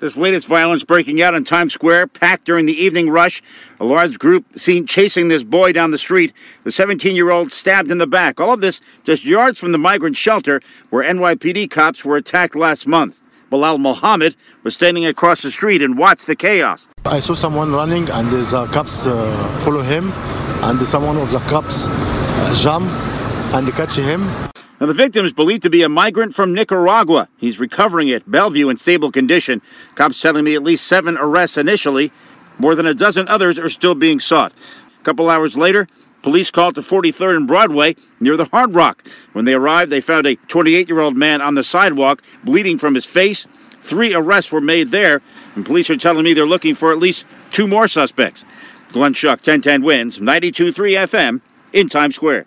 This latest violence breaking out in Times Square, packed during the evening rush. A large group seen chasing this boy down the street. The 17 year old stabbed in the back. All of this just yards from the migrant shelter where NYPD cops were attacked last month. Bilal Mohammed was standing across the street and watched the chaos. I saw someone running and the cops uh, follow him and someone of the cops uh, jump and catch him. Now, the victim is believed to be a migrant from Nicaragua. He's recovering at Bellevue in stable condition. Cops telling me at least seven arrests initially. More than a dozen others are still being sought. A couple hours later, police called to 43rd and Broadway near the Hard Rock. When they arrived, they found a 28 year old man on the sidewalk bleeding from his face. Three arrests were made there, and police are telling me they're looking for at least two more suspects. Glenn Schuck, 1010 wins, 92.3 FM in Times Square.